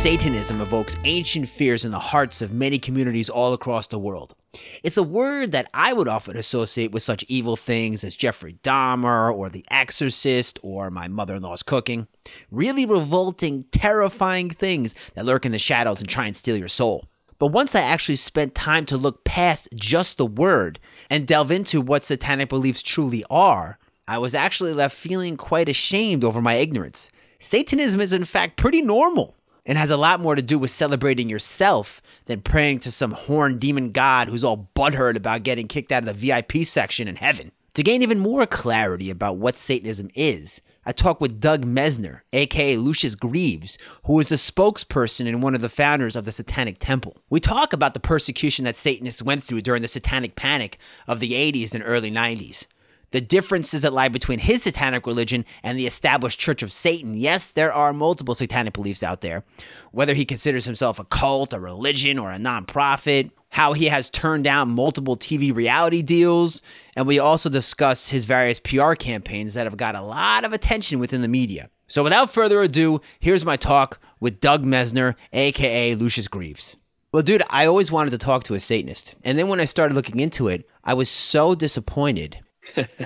Satanism evokes ancient fears in the hearts of many communities all across the world. It's a word that I would often associate with such evil things as Jeffrey Dahmer or The Exorcist or my mother in law's cooking. Really revolting, terrifying things that lurk in the shadows and try and steal your soul. But once I actually spent time to look past just the word and delve into what satanic beliefs truly are, I was actually left feeling quite ashamed over my ignorance. Satanism is, in fact, pretty normal and has a lot more to do with celebrating yourself than praying to some horned demon god who's all butthurt about getting kicked out of the VIP section in heaven. To gain even more clarity about what Satanism is, I talked with Doug Mesner, aka Lucien Greaves, who is the spokesperson and one of the founders of the Satanic Temple. We talk about the persecution that Satanists went through during the Satanic Panic of the 80s and early 90s the differences that lie between his satanic religion and the established Church of Satan. Yes, there are multiple satanic beliefs out there. Whether he considers himself a cult, a religion, or a nonprofit, how he has turned down multiple TV reality deals, and we also discuss his various PR campaigns that have got a lot of attention within the media. So without further ado, here's my talk with Doug Mesner, aka Lucien Greaves. Well, dude, I always wanted to talk to a Satanist. And then when I started looking into it, I was so disappointed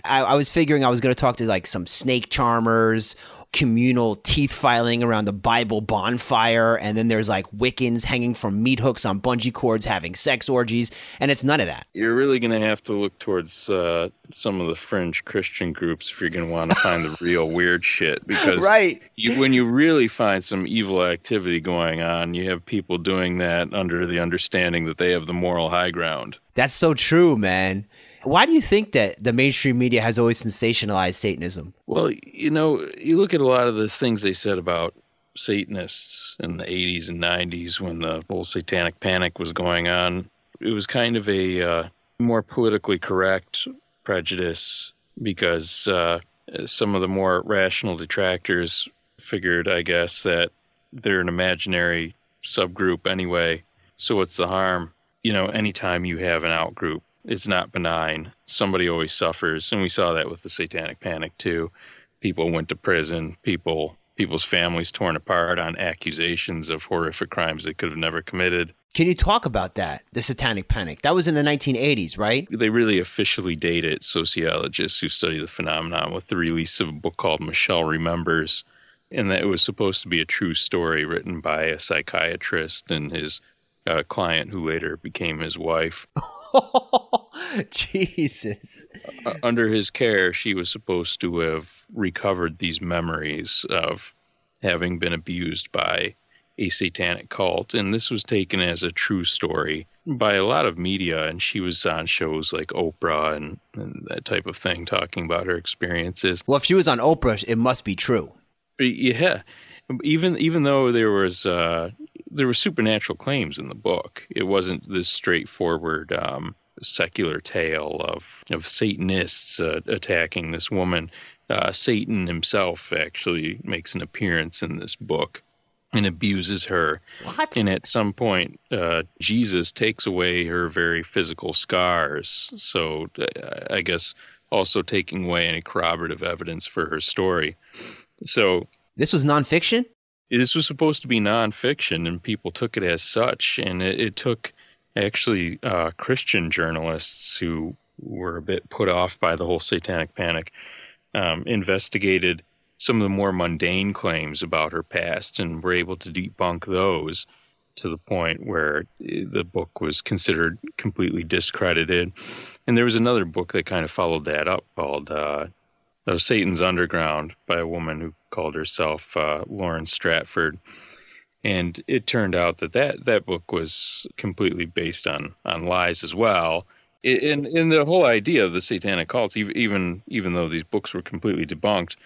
I, I, was figuring I was going to talk to like some snake charmers, communal teeth filing around the Bible bonfire, and then there's like Wiccans hanging from meat hooks on bungee cords having sex orgies, and it's none of that. You're really going to have to look towards uh, some of the fringe Christian groups if you're going to want to find the real weird shit. Because right. you, when you really find some evil activity going on, you have people doing that under the understanding that they have the moral high ground. That's so true, man. Why do you think that the mainstream media has always sensationalized Satanism? Well, you know, you look at a lot of the things they said about Satanists in the 80s and 90s when the whole satanic panic was going on. It was kind of a uh, more politically correct prejudice because uh, some of the more rational detractors figured, I guess, that they're an imaginary subgroup anyway. So what's the harm? You know, anytime you have an outgroup it's not benign. Somebody always suffers, and we saw that with the Satanic Panic too. People went to prison. People people's families torn apart on accusations of horrific crimes they could have never committed. Can you talk about that? The Satanic Panic. That was in the 1980s, right? They really officially date it. Sociologists who study the phenomenon with the release of a book called Michelle Remembers, and that it was supposed to be a true story written by a psychiatrist and his uh, client who later became his wife. Jesus. Uh, under his care, she was supposed to have recovered these memories of having been abused by a satanic cult. And this was taken as a true story by a lot of media. And she was on shows like Oprah and, and that type of thing, talking about her experiences. Well, if she was on Oprah, it must be true. Yeah. Even even though there was uh, there were supernatural claims in the book. It wasn't this straightforward um, secular tale of of Satanists uh, attacking this woman. Uh, Satan himself actually makes an appearance in this book and abuses her. What? And at some point, uh, Jesus takes away her very physical scars. So uh, I guess also taking away any corroborative evidence for her story. So this was nonfiction this was supposed to be nonfiction, and people took it as such. And it, it took actually uh, Christian journalists who were a bit put off by the whole satanic panic um, investigated some of the more mundane claims about her past and were able to debunk those to the point where the book was considered completely discredited. And there was another book that kind of followed that up called uh, Satan's Underground by a woman who called herself uh, Lauren Stratford. And it turned out that, that that book was completely based on, on lies as well. In, in the whole idea of the satanic cults, even even though these books were completely debunked,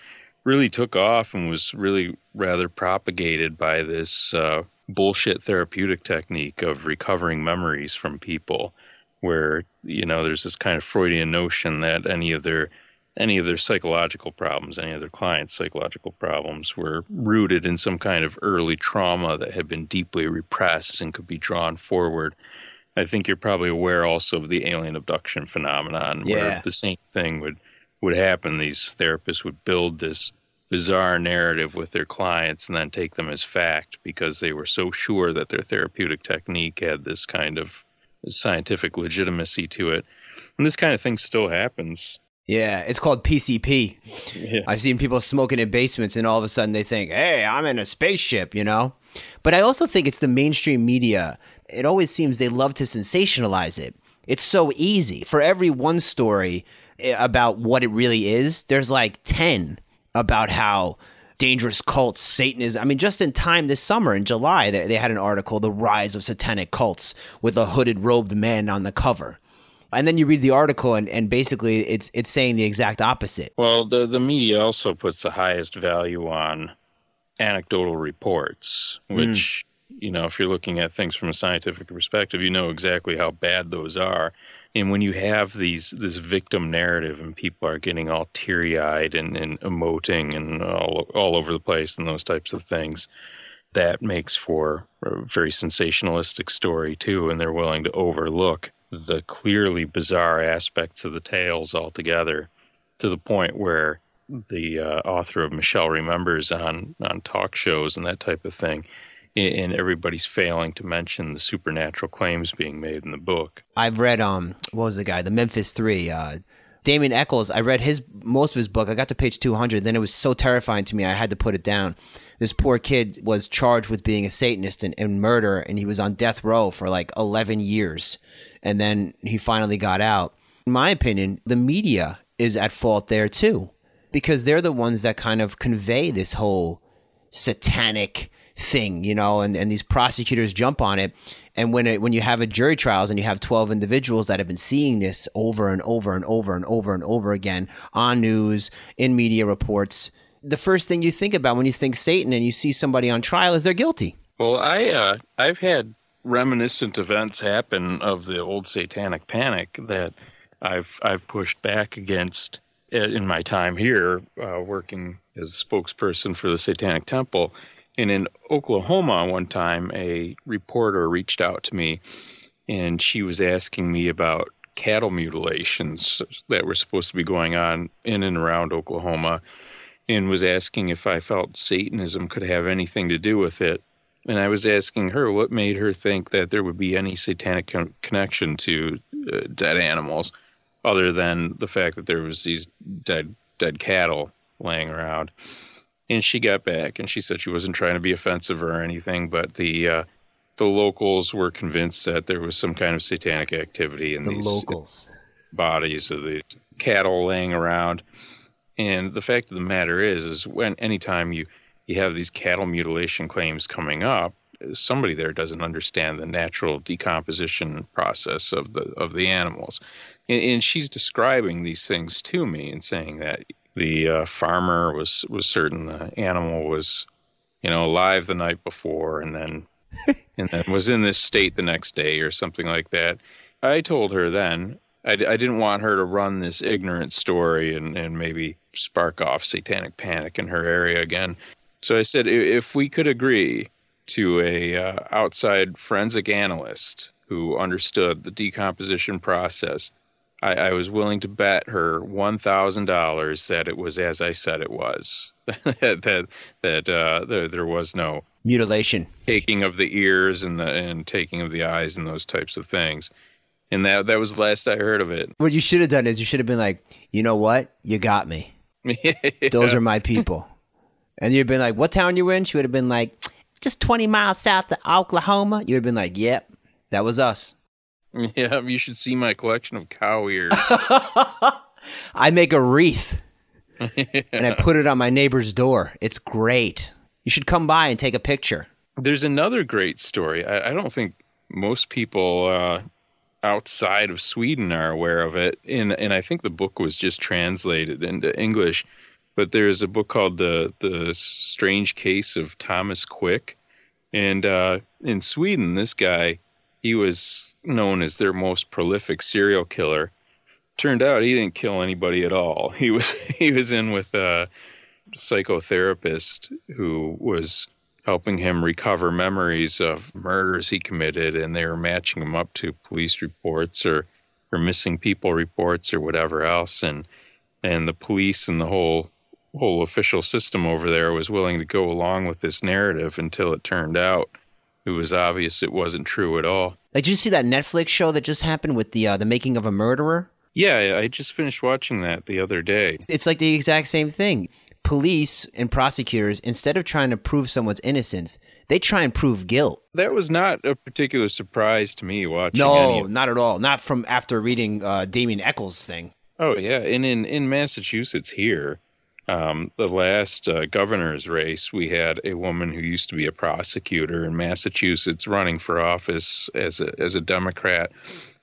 really took off and was really rather propagated by this uh, bullshit therapeutic technique of recovering memories from people, where you know there's this kind of Freudian notion that any of their any of their psychological problems, any of their clients' psychological problems, were rooted in some kind of early trauma that had been deeply repressed and could be drawn forward. I think you're probably aware also of the alien abduction phenomenon, yeah. where the same thing would would happen. These therapists would build this bizarre narrative with their clients and then take them as fact because they were so sure that their therapeutic technique had this kind of scientific legitimacy to it. And this kind of thing still happens. Yeah, it's called PCP. Yeah. I've seen people smoking in basements and all of a sudden they think, hey, I'm in a spaceship, you know? But I also think it's the mainstream media. It always seems they love to sensationalize it. It's so easy. For every one story eh, about what it really is, there's like 10 about how dangerous cults, Satanism. I mean, just in time this summer in July, they, they had an article, The Rise of Satanic Cults, with a hooded, robed man on the cover. And then you read the article, and, and basically it's it's saying the exact opposite. Well, the, the media also puts the highest value on anecdotal reports, hmm. which, mm. you know, if you're looking at things from a scientific perspective, you know exactly how bad those are and when you have these this victim narrative and people are getting all teary eyed and, and emoting and all all over the place and those types of things, that makes for a very sensationalistic story too, and they're willing to overlook the clearly bizarre aspects of the tales altogether, to the point where the uh, author of Michelle Remembers on on talk shows and that type of thing and everybody's failing to mention the supernatural claims being made in the book. I've read um what was the guy the Memphis Three. Uh, Damien Echols. I read his most of his book. I got to page two hundred. Then it was so terrifying to me, I had to put it down. This poor kid was charged with being a Satanist and, and murder, and he was on death row for like eleven years, and then he finally got out. In my opinion, the media is at fault there too, because they're the ones that kind of convey this whole satanic thing, you know, and, and these prosecutors jump on it. And when it, when you have a jury trials and you have 12 individuals that have been seeing this over and over and over and over and over again on news, in media reports, the first thing you think about when you think Satan and you see somebody on trial is they're guilty. Well, I uh, I've had reminiscent events happen of the old satanic panic that I've I've pushed back against uh, in my time here uh, working as spokesperson for the Satanic Temple and in Oklahoma, one time, a reporter reached out to me and she was asking me about cattle mutilations that were supposed to be going on in and around Oklahoma and was asking if I felt Satanism could have anything to do with it. And I was asking her what made her think that there would be any satanic con- connection to uh, dead animals other than the fact that there was these dead dead cattle laying around and she got back and she said she wasn't trying to be offensive or anything, but the uh, the locals were convinced that there was some kind of satanic activity in the these locals. bodies of the cattle laying around. And the fact of the matter is, is when anytime you you have these cattle mutilation claims coming up, somebody there doesn't understand the natural decomposition process of the of the animals, and, and she's describing these things to me and saying that the uh, farmer was was certain the animal was you know alive the night before and then and then was in this state the next day or something like that. I told her then I, I didn't want her to run this ignorant story and, and maybe spark off satanic panic in her area again. So i said if we could agree to a uh, outside forensic analyst who understood the decomposition process I, I was willing to bet her one thousand dollars that it was as I said it was. that that uh, there, there was no mutilation, taking of the ears and the and taking of the eyes and those types of things. And that that was the last I heard of it. What you should have done is you should have been like, you know what, you got me. yeah. Those are my people. And you'd been like, what town you in? She would have been like, just twenty miles south of Oklahoma. You would have been like, yep, that was us. Yeah, you should see my collection of cow ears. I make a wreath yeah. and I put it on my neighbor's door. It's great. You should come by and take a picture. There's another great story. I, I don't think most people uh, outside of Sweden are aware of it, and and I think the book was just translated into English. But there's a book called the the Strange Case of Thomas Quick, and uh, in Sweden, this guy he was known as their most prolific serial killer. Turned out he didn't kill anybody at all. He was he was in with a psychotherapist who was helping him recover memories of murders he committed, and they were matching him up to police reports or or missing people reports or whatever else, and and the police and the whole whole official system over there was willing to go along with this narrative until it turned out it was obvious it wasn't true at all. Like, did you see that Netflix show that just happened with the uh, the making of a murderer? Yeah, I just finished watching that the other day. It's like the exact same thing. Police and prosecutors, instead of trying to prove someone's innocence, they try and prove guilt. That was not a particular surprise to me watching. No, not at all. Not from after reading uh, Damien Echols' thing. Oh yeah, and in in Massachusetts here, um, the last uh, governor's race, we had a woman who used to be a prosecutor in Massachusetts running for office as a as a Democrat,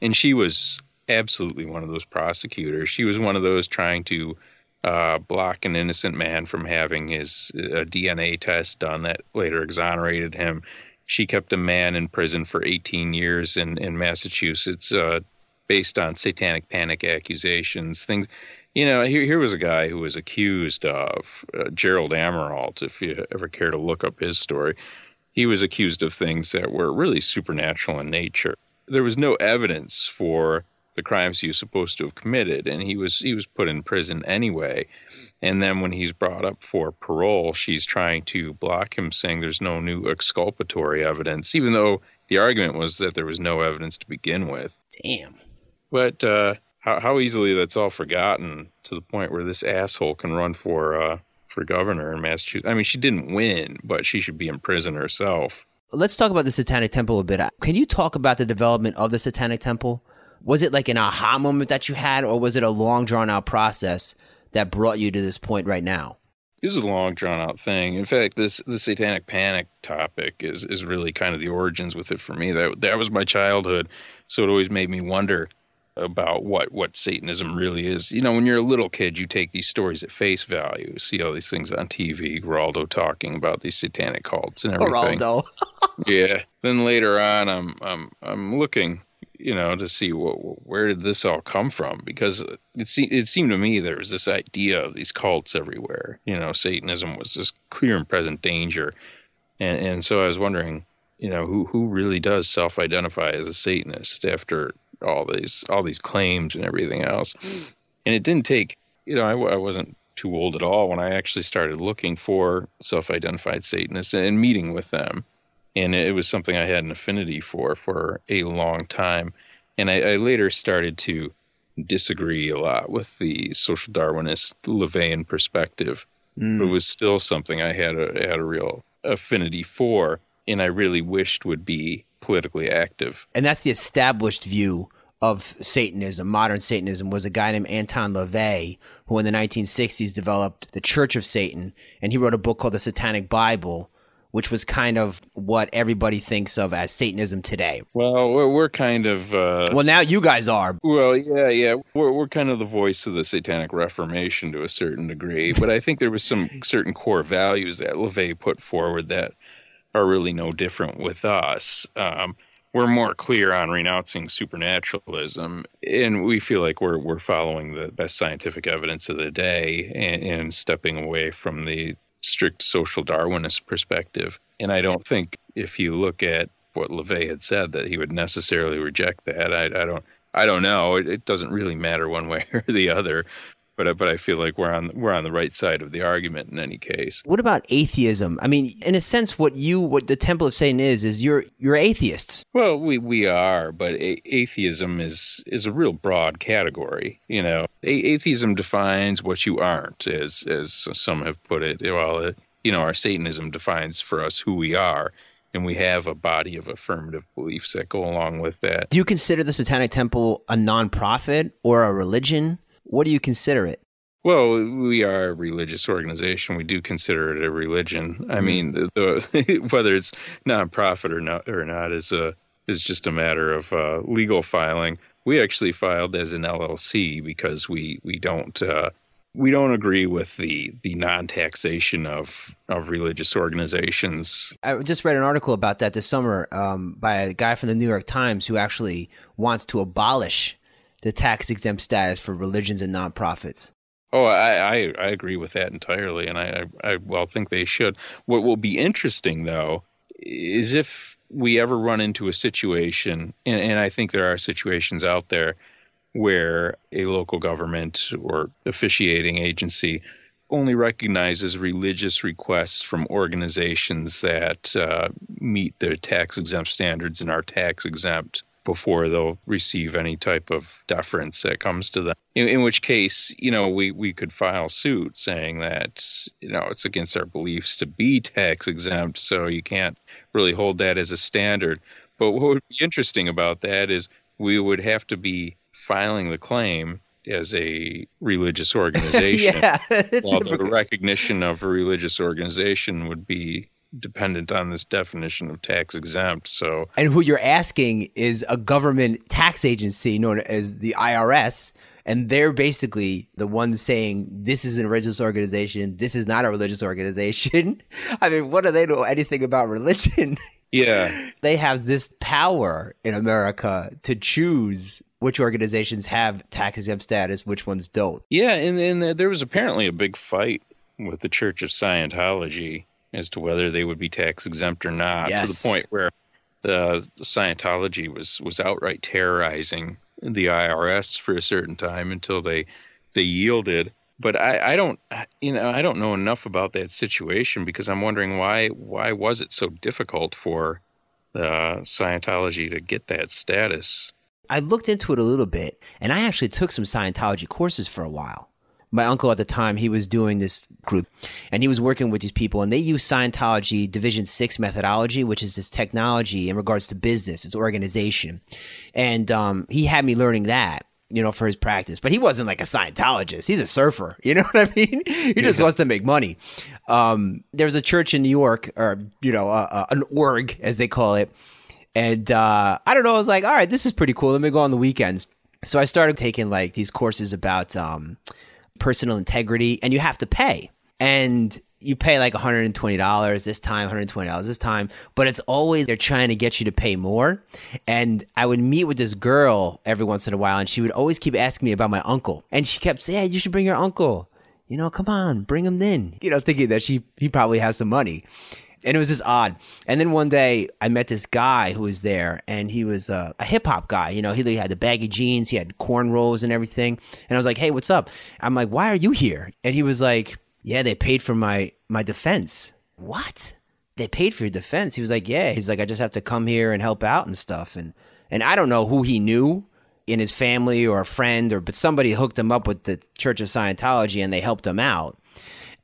and she was absolutely one of those prosecutors. She was one of those trying to uh, block an innocent man from having his DNA test done that later exonerated him. She kept a man in prison for 18 years in in Massachusetts uh, based on satanic panic accusations. Things you know, here, here was a guy who was accused of uh, Gerald Amirault, if you ever care to look up his story. He was accused of things that were really supernatural in nature. There was no evidence for the crimes he was supposed to have committed, and he was he was put in prison anyway. And then when he's brought up for parole, she's trying to block him, saying there's no new exculpatory evidence, even though the argument was that there was no evidence to begin with. Damn. But uh, how, how easily that's all forgotten to the point where this asshole can run for uh, for governor in Massachusetts. I mean, she didn't win, but she should be in prison herself. Let's talk about the Satanic Temple a bit. Can you talk about the development of the Satanic Temple? Was it like an aha moment that you had, or was it a long, drawn out process that brought you to this point right now? This is a long, drawn out thing. In fact, this the Satanic Panic topic is is really kind of the origins with it for me. That that was my childhood, so it always made me wonder about what what Satanism really is. You know, when you're a little kid, you take these stories at face value. See all these things on TV, Geraldo talking about these satanic cults and everything. Geraldo. yeah. Then later on, I'm I'm I'm looking, you know, to see what where did this all come from? Because it se- it seemed to me there was this idea of these cults everywhere. You know, Satanism was this clear and present danger, and and so I was wondering, you know, who who really does self-identify as a Satanist after all these all these claims and everything else. And it didn't take, you know, I, I wasn't too old at all when I actually started looking for self-identified Satanists and meeting with them. And it was something I had an affinity for for a long time. And I, I later started to disagree a lot with the social Darwinist LaVeyan perspective. Mm. It was still something I had a had a real affinity for, and I really wished would be politically active. And that's the established view of Satanism, modern Satanism, was a guy named Anton LaVey, who in the 1960s developed the Church of Satan, and he wrote a book called The Satanic Bible, which was kind of what everybody thinks of as Satanism today. Well, we're, we're kind of. Uh, well, now you guys are. Well, yeah, yeah. We're, we're kind of the voice of the Satanic Reformation to a certain degree, but I think there was some certain core values that LaVey put forward that are really no different with us. Um, we're more clear on renouncing supernaturalism, and we feel like we're we're following the best scientific evidence of the day and, and stepping away from the strict social Darwinist perspective. And I don't think if you look at what LaVey had said that he would necessarily reject that. I, I don't I don't know. It, it, doesn't really matter one way or the other but but I feel like we're on we're on the right side of the argument in any case. What about atheism? I mean, in a sense, what you what the Temple of Satan is is you're you're atheists. Well, we we are, but a- atheism is is a real broad category. You know, a- atheism defines what you aren't, as as some have put it. Well, it, you know, our Satanism defines for us who we are. And we have a body of affirmative beliefs that go along with that. Do you consider the Satanic Temple a nonprofit or a religion? What do you consider it? Well, we are a religious organization. We do consider it a religion. I mm-hmm. mean, the, the, whether it's nonprofit or not or not is a is just a matter of uh, legal filing. We actually filed as an LLC because we we don't uh, we don't agree with the the non taxation of of religious organizations. I just read an article about that this summer um, by a guy from the New York Times who actually wants to abolish the tax exempt status for religions and nonprofits. Oh, I, I, I agree with that entirely, and I, I well think they should. What will be interesting though is if we ever run into a situation, and, and I think there are situations out there where a local government or officiating agency only recognizes religious requests from organizations that uh, meet their tax exempt standards and are tax exempt before they'll receive any type of deference that comes to them. In, in, which case, you know, we, we could file suit saying that, you know, it's against our beliefs to be tax exempt, so you can't really hold that as a standard. But what would be interesting about that is we would have to be filing the claim as a religious organization. yeah, while the recognition of a religious organization would be dependent on this definition of tax exempt. So, and who you're asking is a government tax agency known as the IRS. And they're basically the ones saying this is a religious organization. This is not a religious organization. I mean, what do they know anything about religion? Yeah. they have this power in America to choose which organizations have tax exempt status, which ones don't. Yeah, and, and there was apparently a big fight with the Church of Scientology as to whether they would be tax exempt or not, yes. to the point where the Scientology was was outright terrorizing the IRS for a certain time until they they yielded. But I, I don't you know I don't know enough about that situation because I'm wondering why why was it so difficult for uh, Scientology to get that status? I looked into it a little bit, and I actually took some Scientology courses for a while. My uncle at the time, he was doing this group, and he was working with these people, and they use Scientology Division Six methodology, which is this technology in regards to business, it's organization, and um, he had me learning that you know, for his practice. But he wasn't like a Scientologist. He's a surfer. You know what I mean? He just wants to make money. Um, there was a church in New York, or you know, uh, uh, an org as they call it, and uh, I don't know. I was like, all right, this is pretty cool. Let me go on the weekends. So I started taking like these courses about um, personal integrity, and you have to pay. And you pay like $120 this time, $120 this time, but it's always they're trying to get you to pay more. And I would meet with this girl every once in a while, and she would always keep asking me about my uncle. And she kept saying, hey, you should bring your uncle. You know, come on, bring him in. You know, thinking that she he probably has some money and it was just odd. And then one day I met this guy who was there, and he was uh, a hip hop guy. You know, he had the baggy jeans, he had cornrows and everything. And I was like, "Hey, what's up?" I'm like, "Why are you here?" And he was like, "Yeah, they paid for my my defense." What? They paid for your defense? He was like, "Yeah." He's like, "I just have to come here and help out and stuff." And and I don't know who he knew in his family or a friend or but somebody hooked him up with the Church of Scientology and they helped him out.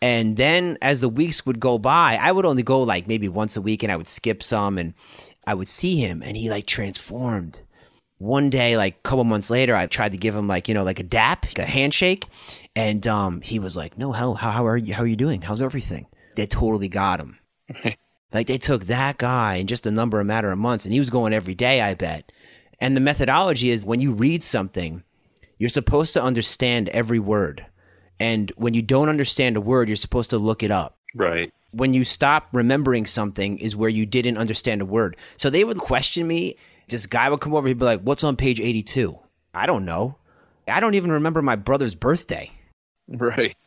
And then as the weeks would go by, I would only go like maybe once a week and I would skip some and I would see him and he like transformed. One day, like a couple months later, I tried to give him like, you know, like a dap, like a handshake. And um, he was like, no, how, how, how are you? How are you doing? How's everything? They totally got him. like they took that guy in just a number of matter of months and he was going every day, I bet. And the methodology is when you read something, you're supposed to understand every word. And when you don't understand a word, you're supposed to look it up. Right. When you stop remembering something is where you didn't understand a word. So they would question me. This guy would come over, he'd be like, What's on page 82? I don't know. I don't even remember my brother's birthday. Right.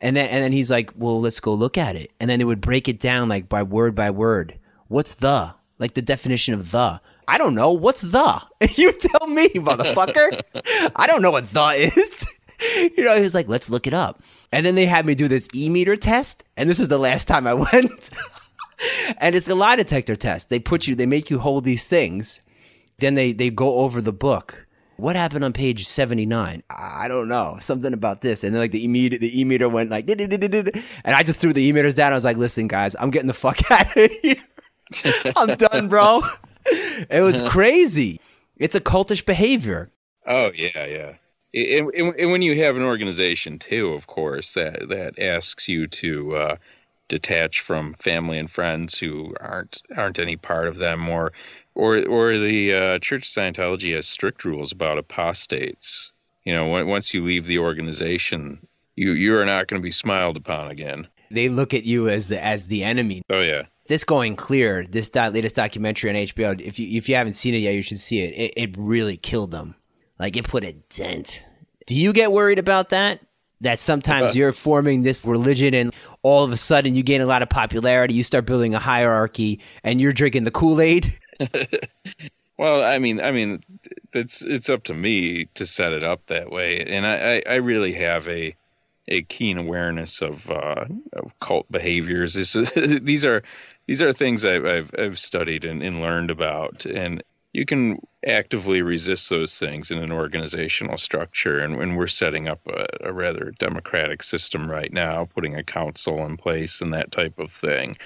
and then and then he's like, Well, let's go look at it. And then they would break it down like by word by word. What's the? Like the definition of the. I don't know. What's the? You tell me, motherfucker. I don't know what the is. you know, he was like, let's look it up. And then they had me do this e meter test. And this is the last time I went. and it's a lie detector test. They put you, they make you hold these things. Then they, they go over the book. What happened on page 79? I don't know. Something about this. And then like the e meter, the e meter went like, and I just threw the e meters down. I was like, listen, guys, I'm getting the fuck out of here. I'm done, bro. It was crazy. It's a cultish behavior. Oh, yeah, yeah and, and, when you have an organization too, of course, that that asks you to uh, detach from family and friends who aren't aren't any part of them, or or or the uh, Church of Scientology has strict rules about apostates. You know, when, once you leave the organization, you you are not going to be smiled upon again. They look at you as the, as the enemy. Oh yeah. This going clear. This latest documentary on HBO. If you if you haven't seen it yet, you should see it. It, it really killed them. Like it put a dent. Do you get worried about that? That sometimes uh, you're forming this religion and all of a sudden you gain a lot of popularity, you start building a hierarchy and you're drinking the Kool-Aid? well, I mean, I mean, it's it's up to me to set it up that way, and I, I, I really have a a keen awareness of, uh, of cult behaviors. This is, these are these are things I've I've, I've studied and, and learned about, and you can actively resist those things in an organizational structure. And when we're setting up a, a, rather democratic system right now, putting a council in place and that type of thing.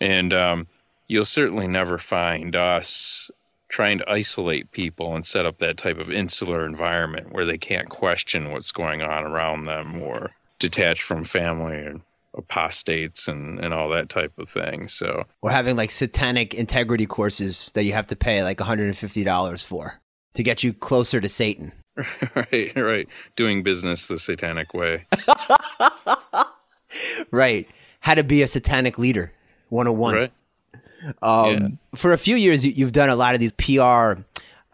And um, you'll certainly never find us trying to isolate people and set up that type of insular environment where they can't question what's going on around them or detach from family and apostates and, and all that type of thing. So we're having like satanic integrity courses that you have to pay like $150 for to get you closer to Satan. right, right. Doing business the satanic way. right. How to be a satanic leader 101. Right. Um, yeah. For a few years, you've done a lot of these PR,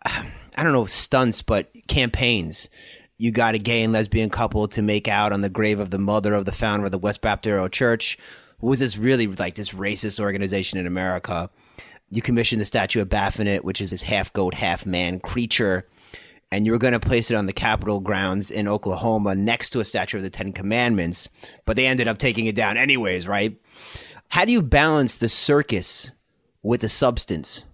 I don't know, stunts, but campaigns you got a gay and lesbian couple to make out on the grave of the mother of the founder of the West Baptist Church, who was this really like this racist organization in America. You commissioned the statue of Baphomet, which is this half goat, half man creature, and you were going to place it on the Capitol grounds in Oklahoma next to a statue of the Ten Commandments, but they ended up taking it down anyways, right? How do you balance the circus with the substance?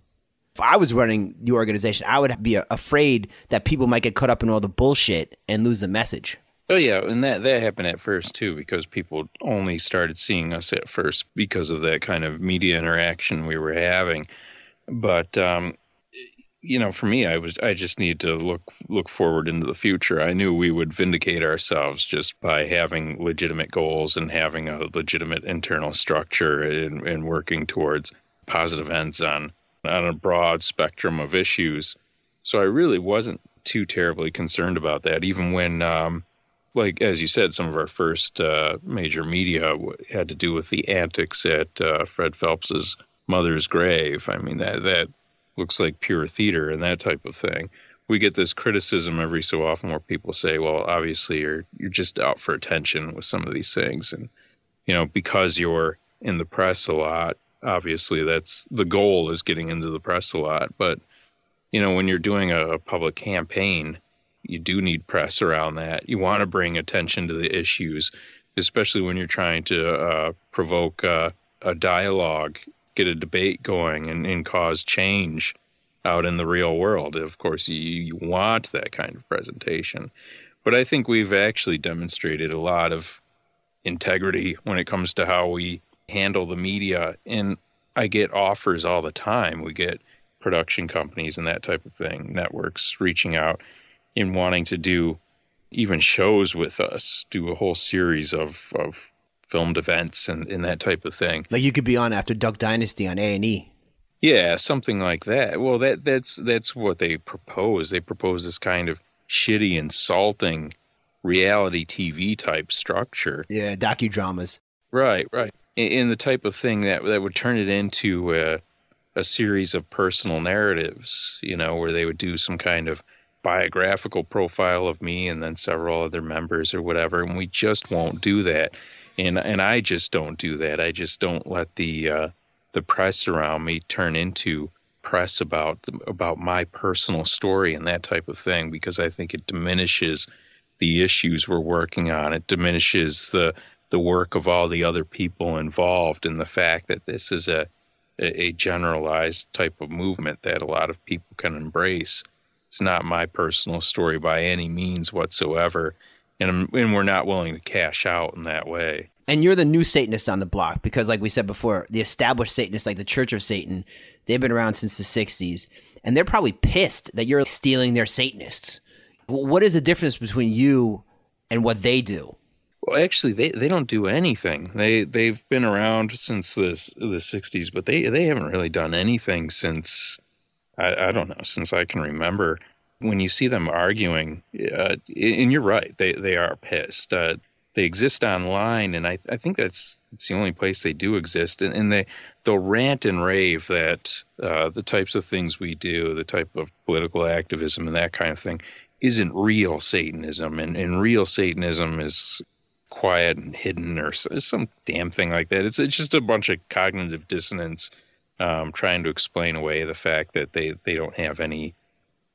I was running the organization, I would be afraid that people might get caught up in all the bullshit and lose the message. Oh yeah, and that that happened at first too because people only started seeing us at first because of that kind of media interaction we were having. But um, you know, for me, I was I just need to look look forward into the future. I knew we would vindicate ourselves just by having legitimate goals and having a legitimate internal structure and, and working towards positive ends on on a broad spectrum of issues. So I really wasn't too terribly concerned about that, even when, um, like as you said, some of our first uh, major media had to do with the antics at uh, Fred Phelps's mother's grave. I mean that that looks like pure theater and that type of thing. We get this criticism every so often where people say, "Well, obviously you're you're just out for attention with some of these things," and you know because you're in the press a lot, obviously that's the goal is getting into the press a lot. But you know when you're doing a, public campaign you do need press around that. You want to bring attention to the issues especially when you're trying to uh, provoke uh, a dialogue get a debate going and, and, cause change out in the real world. Of course you, you want that kind of presentation. But i think we've actually demonstrated a lot of integrity when it comes to how we handle the media. And I get offers all the time. We get production companies and that type of thing, networks reaching out and wanting to do even shows with us, do a whole series of, of filmed events and, and that type of thing. Like you could be on after Duck Dynasty on A and E. Yeah, something like that. Well, that that's that's what they propose. They propose this kind of shitty, insulting reality TV type structure. Yeah, docudramas. Right, right in the type of thing that that would turn it into a, a series of personal narratives, you know, where they would do some kind of biographical profile of me and then several other members or whatever, and we just won't do that. And and I just don't do that. I just don't let the uh, the press around me turn into press about about my personal story and that type of thing because I think it diminishes the issues we're working on. It diminishes the the work of all the other people involved and the fact that this is a a generalized type of movement that a lot of people can embrace. It's not my personal story by any means whatsoever, and, and we're not willing to cash out in that way. And you're the new Satanist on the block because, like we said before, the established Satanists, like the Church of Satan, they've been around since the 60s, and they're probably pissed that you're stealing their Satanists. What is the difference between you and what they do? Well, actually, they, they don't do anything. They they've been around since the the '60s, but they they haven't really done anything since I, I don't know since I can remember. When you see them arguing, uh, and you're right, they they are pissed. Uh, they exist online, and I, I think that's it's the only place they do exist. And, and they they'll rant and rave that uh, the types of things we do, the type of political activism, and that kind of thing, isn't real Satanism. And, and real Satanism is quiet and hidden or some damn thing like that. It's, it's just a bunch of cognitive dissonance um, trying to explain away the fact that they, they don't have any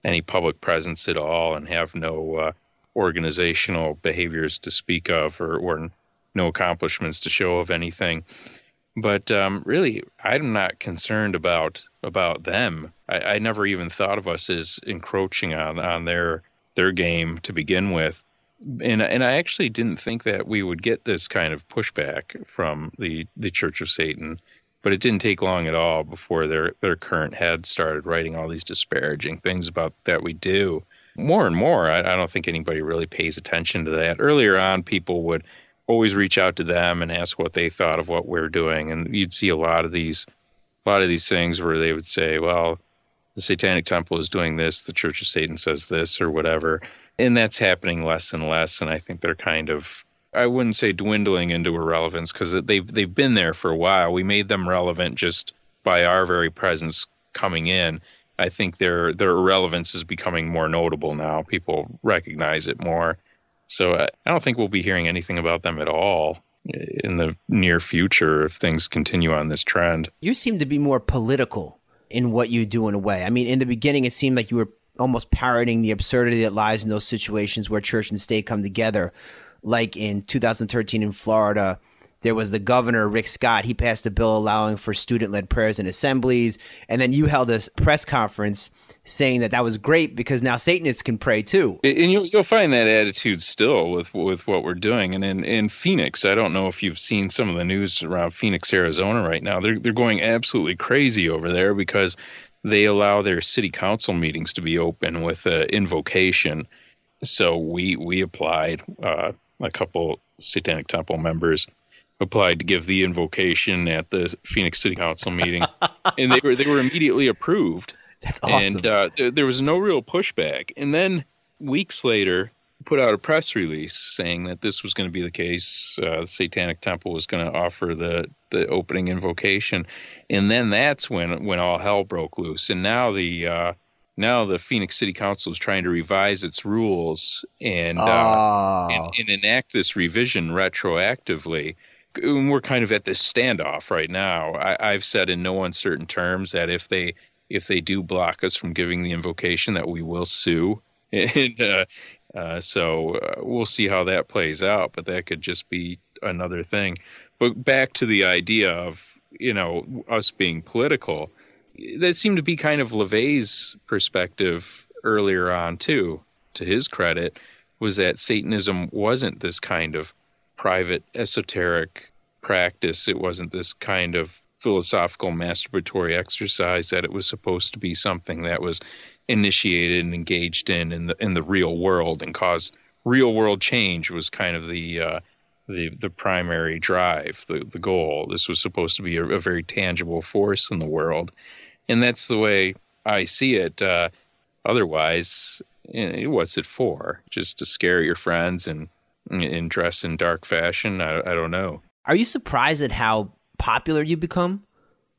any public presence at all and have no uh, organizational behaviors to speak of or, or no accomplishments to show of anything. But um, really, I'm not concerned about about them. I, I never even thought of us as encroaching on, on their their game to begin with. And and I actually didn't think that we would get this kind of pushback from the, the Church of Satan. But it didn't take long at all before their, their current head started writing all these disparaging things about that we do. More and more, I, I don't think anybody really pays attention to that. Earlier on, people would always reach out to them and ask what they thought of what we're doing, and you'd see a lot of these, a lot of these things where they would say, "Well, the Satanic Temple is doing this, the Church of Satan says this, or whatever," and that's happening less and less. And I think they're kind of, I wouldn't say dwindling into irrelevance because they've they've been there for a while. We made them relevant just by our very presence coming in. I think their their irrelevance is becoming more notable now. People recognize it more. So I, I don't think we'll be hearing anything about them at all in the near future if things continue on this trend. You seem to be more political in what you do in a way. I mean, in the beginning, it seemed like you were almost parroting the absurdity that lies in those situations where church and state come together, like in 2013 in Florida there was the governor, Rick Scott. He passed a bill allowing for student led prayers in assemblies. And then you held a press conference saying that that was great because now Satanists can pray too. And you'll, you'll find that attitude still with, with what we're doing. And in, in Phoenix, I don't know if you've seen some of the news around Phoenix, Arizona right now. They're, they're going absolutely crazy over there because they allow their city council meetings to be open with invocation. So we, we applied, uh, a couple Satanic Temple members applied to give the invocation at the Phoenix City Council meeting, and they were they were immediately approved. That's awesome. And uh, there, there was no real pushback. And then weeks later, put out a press release saying that this was going to be the case. Uh, the Satanic Temple was going to offer the the opening invocation, and then that's when when all hell broke loose. And now the uh, now the Phoenix City Council is trying to revise its rules and, oh. uh, and, and enact this revision retroactively we're kind of at this standoff right now. I, have said in no uncertain terms that if they if they do block us from giving the invocation, that we will sue. And uh, uh, so uh, we'll see how that plays out. But that could just be another thing. But back to the idea of you know us being political, that seemed to be kind of LaVey's perspective earlier on too. To his credit, was that Satanism wasn't this kind of private esoteric practice. It wasn't this kind of philosophical masturbatory exercise that it was supposed to be something that was initiated and engaged in in the in the real world and caused real world change was kind of the uh, the the primary drive, the the goal. This was supposed to be a, a very tangible force in the world, and that's the way I see it. Uh, otherwise, you know, what's it for? Just to scare your friends and and dress in dark fashion. I, I don't know. Are you surprised at how popular you become?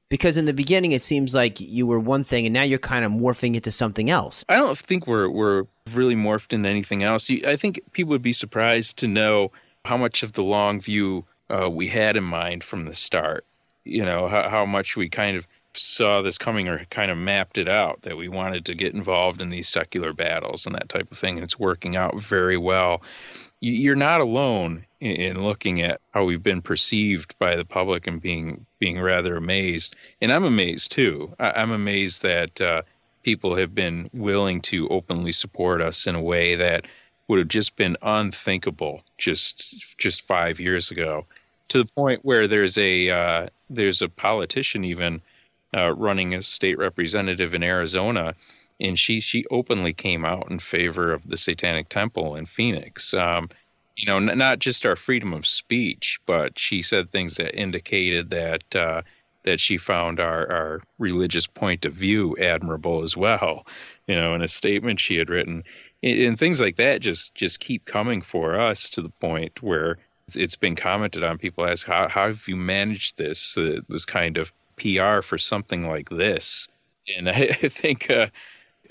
Because in the beginning, it seems like you were one thing, and now you're kind of morphing into something else. I don't think we're we're really morphed into anything else. I think people would be surprised to know how much of the long view uh, we had in mind from the start. You know how, how much we kind of saw this coming or kind of mapped it out that we wanted to get involved in these secular battles and that type of thing. And it's working out very well you're not alone in looking at how we've been perceived by the public and being being rather amazed. And I'm amazed too. I'm amazed that uh, people have been willing to openly support us in a way that would have just been unthinkable just just five years ago. To the point where there's a uh, there's a politician even uh, running a state representative in Arizona and she she openly came out in favor of the Satanic Temple in Phoenix. Um, you know, n- not just our freedom of speech, but she said things that indicated that uh, that she found our, our religious point of view admirable as well. You know, in a statement she had written, and, and things like that just just keep coming for us to the point where it's been commented on. People ask, "How how have you managed this uh, this kind of PR for something like this?" And I, I think. Uh,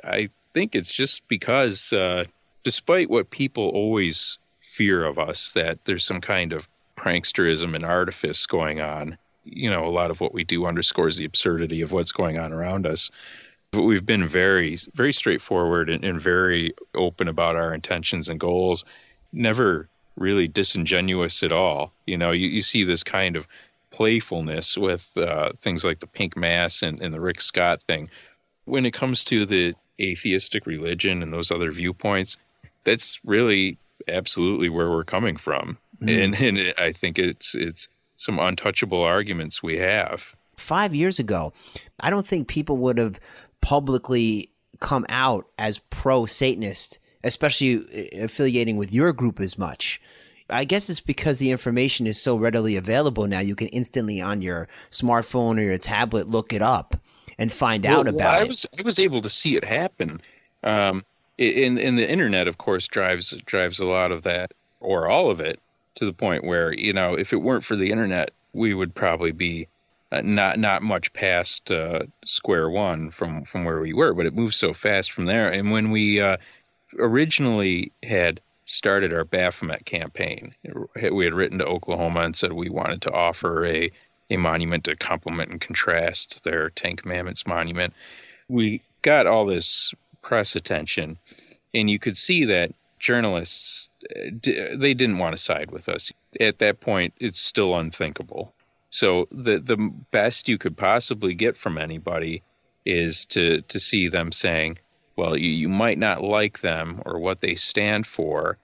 I think it's just because, uh, despite what people always fear of us, that there's some kind of pranksterism and artifice going on. You know, a lot of what we do underscores the absurdity of what's going on around us. But we've been very, very straightforward and, and very open about our intentions and goals. Never really disingenuous at all. You know, you, you see this kind of playfulness with uh, things like the pink mass and, and the Rick Scott thing. When it comes to the atheistic religion and those other viewpoints, that's really absolutely where we're coming from. Mm. And, and it, I think it's it's some untouchable arguments we have. Five years ago, I don't think people would have publicly come out as pro Satanist, especially uh, affiliating with your group as much. I guess it's because the information is so readily available now. You can instantly on your smartphone or your tablet look it up and find well, out about well, I was I was able to see it happen. Um, in in the internet, of course, drives drives a lot of that or all of it to the point where you know if it weren't for the internet, we would probably be uh, not not much past uh, square one from from where we were. But it moves so fast from there. And when we uh, originally had started our Baphomet campaign, we had written to Oklahoma and said we wanted to offer a a monument to complement and contrast their Ten Commandments monument. We got all this press attention, and you could see that journalists uh, they didn't want to side with us. At that point, it's still unthinkable. So the the best you could possibly get from anybody is to to see them saying, well, you, you might not like them or what they stand for,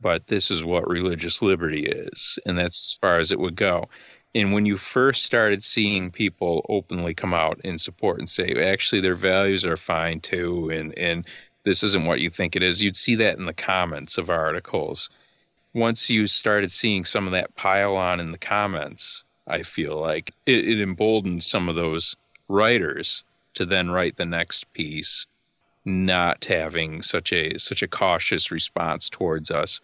but this is what religious liberty is, and that's as far as it would go. And when you first started seeing people openly come out in support and say, actually, their values are fine too, and and this isn't what you think it is. You'd see that in the comments of articles. Once you started seeing some of that pile on in the comments, I feel like it, it emboldened some of those writers to then write the next piece, not having such a such a cautious response towards us,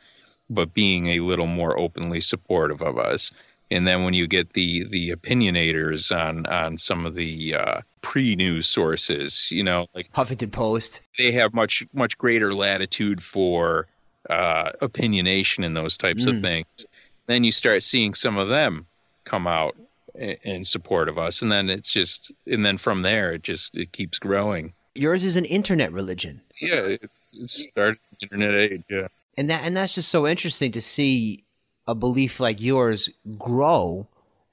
but being a little more openly supportive of us and then when you get the the opinionators on on some of the uh, pre-news sources, you know, like Huffington Post, they have much much greater latitude for uh, opinionation and those types mm. of things. Then you start seeing some of them come out in support of us, and then it's just and then from there it just it keeps growing. Yours is an internet religion. Yeah, it's, it's started internet age. Yeah, and that and that's just so interesting to see a belief like yours grow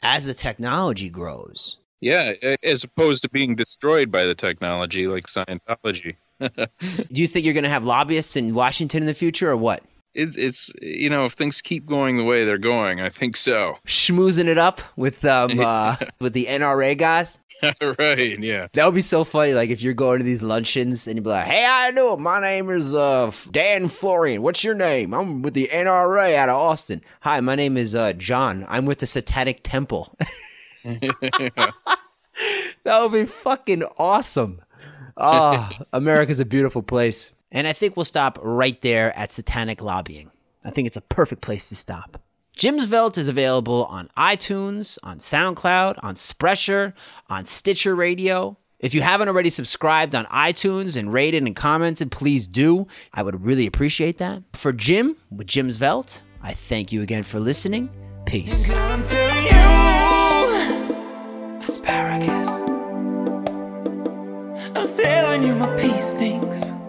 as the technology grows. Yeah, as opposed to being destroyed by the technology like Scientology. Do you think you're going to have lobbyists in Washington in the future or what? It's, it's you know if things keep going the way they're going, I think so. Schmoozing it up with um uh, with the NRA guys. right, yeah. That would be so funny. Like if you're going to these luncheons and you'd be like, "Hey, I know my name is uh Dan Florian. What's your name? I'm with the NRA out of Austin. Hi, my name is uh John. I'm with the Satanic Temple." that would be fucking awesome. Ah, oh, America's a beautiful place. And I think we'll stop right there at satanic lobbying. I think it's a perfect place to stop. Jim's Velt is available on iTunes, on SoundCloud, on Spreaker, on Stitcher Radio. If you haven't already subscribed on iTunes and rated and commented, please do. I would really appreciate that. For Jim with Jim's Velt, I thank you again for listening. Peace. I'm you my stinks.